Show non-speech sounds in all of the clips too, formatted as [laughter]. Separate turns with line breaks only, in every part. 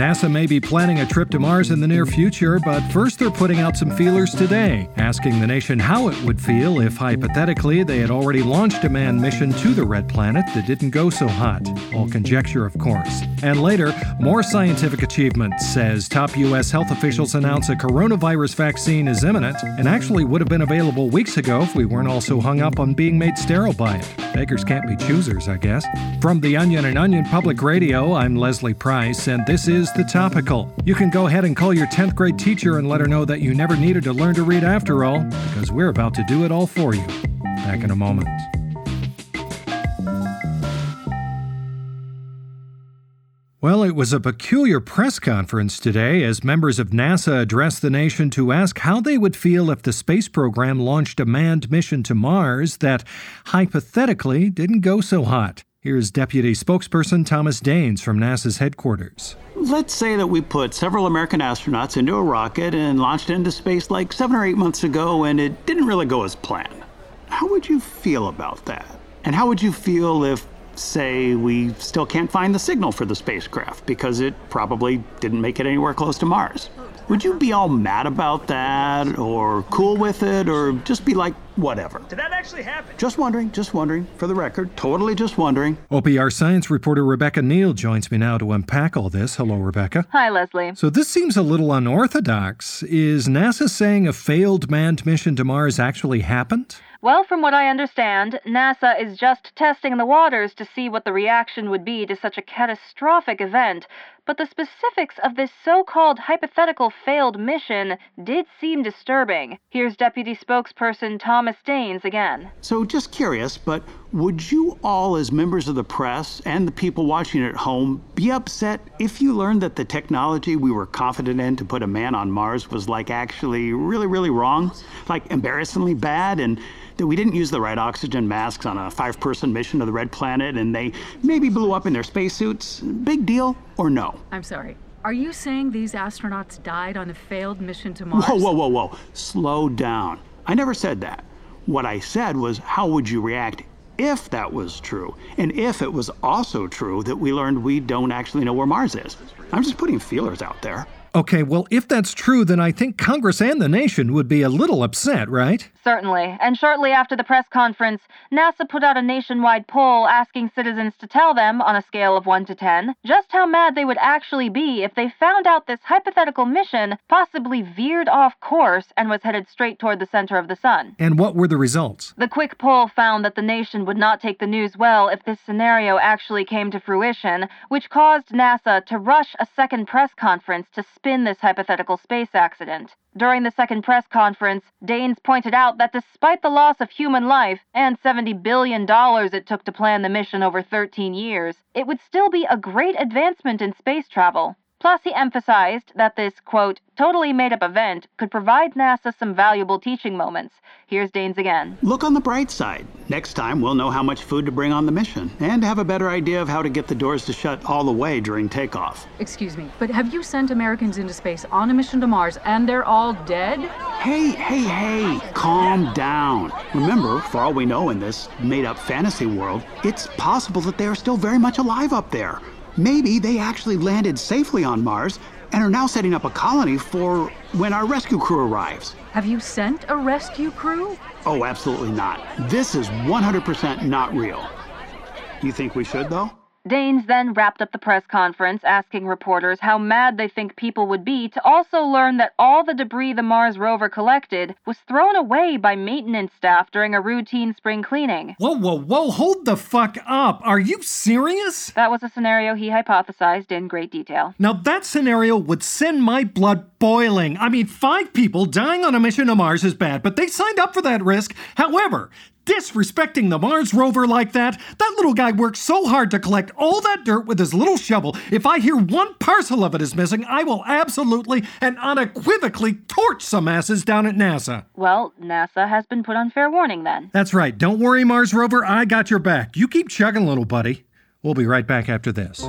NASA may be planning a trip to Mars in the near future, but first they're putting out some feelers today, asking the nation how it would feel if hypothetically they had already launched a manned mission to the red planet that didn't go so hot. All conjecture, of course. And later, more scientific achievements says top U.S. health officials announce a coronavirus vaccine is imminent and actually would have been available weeks ago if we weren't all so hung up on being made sterile by it. Beggars can't be choosers, I guess. From The Onion and Onion Public Radio, I'm Leslie Price, and this is The Topical. You can go ahead and call your 10th grade teacher and let her know that you never needed to learn to read after all, because we're about to do it all for you. Back in a moment. Well, it was a peculiar press conference today as members of NASA addressed the nation to ask how they would feel if the space program launched a manned mission to Mars that hypothetically didn't go so hot. Here's Deputy Spokesperson Thomas Daines from NASA's headquarters.
Let's say that we put several American astronauts into a rocket and launched into space like seven or eight months ago and it didn't really go as planned. How would you feel about that? And how would you feel if say we still can't find the signal for the spacecraft because it probably didn't make it anywhere close to Mars. Would you be all mad about that, or cool with it, or just be like, whatever?
Did that actually happen?
Just wondering, just wondering, for the record, totally just wondering.
OPR science reporter Rebecca Neal joins me now to unpack all this. Hello, Rebecca.
Hi, Leslie.
So this seems a little unorthodox. Is NASA saying a failed manned mission to Mars actually happened?
Well, from what I understand, NASA is just testing the waters to see what the reaction would be to such a catastrophic event, but the specifics of this so called hypothetical failed mission did seem disturbing. Here's Deputy Spokesperson Thomas Daines again.
So, just curious, but would you all, as members of the press and the people watching at home, be upset if you learned that the technology we were confident in to put a man on Mars was like actually really, really wrong? Like embarrassingly bad and that we didn't use the right oxygen masks on a five person mission to the red planet and they maybe blew up in their spacesuits? Big deal or no?
I'm sorry. Are you saying these astronauts died on a failed mission to Mars?
Whoa, whoa, whoa, whoa. Slow down. I never said that. What I said was, how would you react if that was true? And if it was also true that we learned we don't actually know where Mars is? I'm just putting feelers out there.
Okay, well, if that's true, then I think Congress and the nation would be a little upset, right?
Certainly. And shortly after the press conference, NASA put out a nationwide poll asking citizens to tell them, on a scale of 1 to 10, just how mad they would actually be if they found out this hypothetical mission possibly veered off course and was headed straight toward the center of the sun.
And what were the results?
The quick poll found that the nation would not take the news well if this scenario actually came to fruition, which caused NASA to rush a second press conference to spin this hypothetical space accident. During the second press conference, Daines pointed out that despite the loss of human life and $70 billion it took to plan the mission over 13 years, it would still be a great advancement in space travel. Plus, he emphasized that this, quote, totally made up event could provide NASA some valuable teaching moments. Here's Daines again.
Look on the bright side. Next time, we'll know how much food to bring on the mission and have a better idea of how to get the doors to shut all the way during takeoff.
Excuse me, but have you sent Americans into space on a mission to Mars and they're all dead?
Hey, hey, hey, calm down. Remember, for all we know in this made up fantasy world, it's possible that they are still very much alive up there. Maybe they actually landed safely on Mars and are now setting up a colony for when our rescue crew arrives.
Have you sent a rescue crew?
Oh, absolutely not. This is 100% not real. You think we should, though?
Daines then wrapped up the press conference asking reporters how mad they think people would be to also learn that all the debris the Mars rover collected was thrown away by maintenance staff during a routine spring cleaning.
Whoa, whoa, whoa, hold the fuck up. Are you serious?
That was a scenario he hypothesized in great detail.
Now, that scenario would send my blood boiling. I mean, five people dying on a mission to Mars is bad, but they signed up for that risk. However, disrespecting the Mars rover like that. That little guy worked so hard to collect all that dirt with his little shovel. If I hear one parcel of it is missing, I will absolutely and unequivocally torch some asses down at NASA.
Well, NASA has been put on fair warning then.
That's right. Don't worry, Mars rover. I got your back. You keep chugging, little buddy. We'll be right back after this.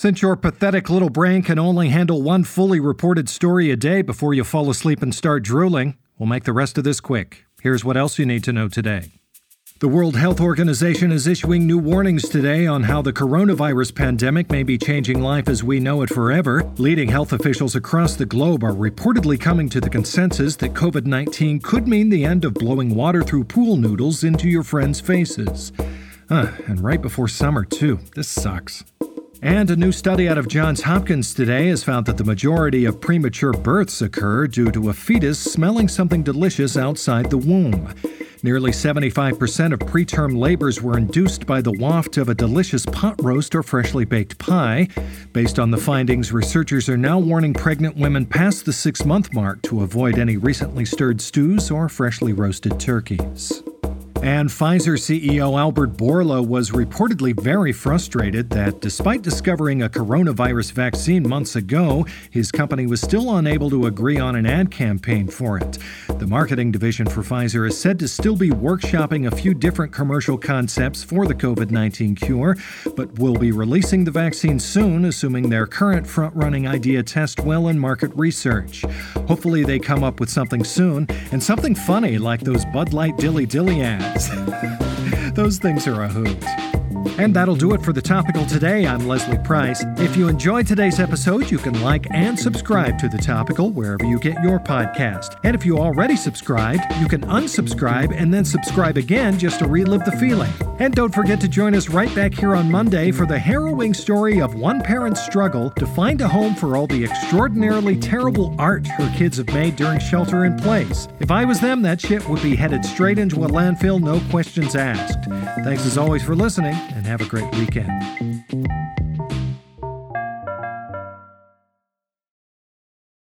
Since your pathetic little brain can only handle one fully reported story a day before you fall asleep and start drooling, we'll make the rest of this quick. Here's what else you need to know today. The World Health Organization is issuing new warnings today on how the coronavirus pandemic may be changing life as we know it forever. Leading health officials across the globe are reportedly coming to the consensus that COVID 19 could mean the end of blowing water through pool noodles into your friends' faces. Uh, and right before summer, too. This sucks. And a new study out of Johns Hopkins today has found that the majority of premature births occur due to a fetus smelling something delicious outside the womb. Nearly 75% of preterm labors were induced by the waft of a delicious pot roast or freshly baked pie. Based on the findings, researchers are now warning pregnant women past the six month mark to avoid any recently stirred stews or freshly roasted turkeys. And Pfizer CEO Albert Bourla was reportedly very frustrated that despite discovering a coronavirus vaccine months ago, his company was still unable to agree on an ad campaign for it. The marketing division for Pfizer is said to still be workshopping a few different commercial concepts for the COVID 19 cure, but will be releasing the vaccine soon, assuming their current front running idea tests well in market research. Hopefully, they come up with something soon, and something funny like those Bud Light Dilly Dilly ads. [laughs] Those things are a hoot. And that'll do it for the topical today. I'm Leslie Price. If you enjoyed today's episode, you can like and subscribe to the topical wherever you get your podcast. And if you already subscribed, you can unsubscribe and then subscribe again just to relive the feeling. And don't forget to join us right back here on Monday for the harrowing story of one parent's struggle to find a home for all the extraordinarily terrible art her kids have made during shelter in place. If I was them, that shit would be headed straight into a landfill, no questions asked. Thanks as always for listening and have a great weekend.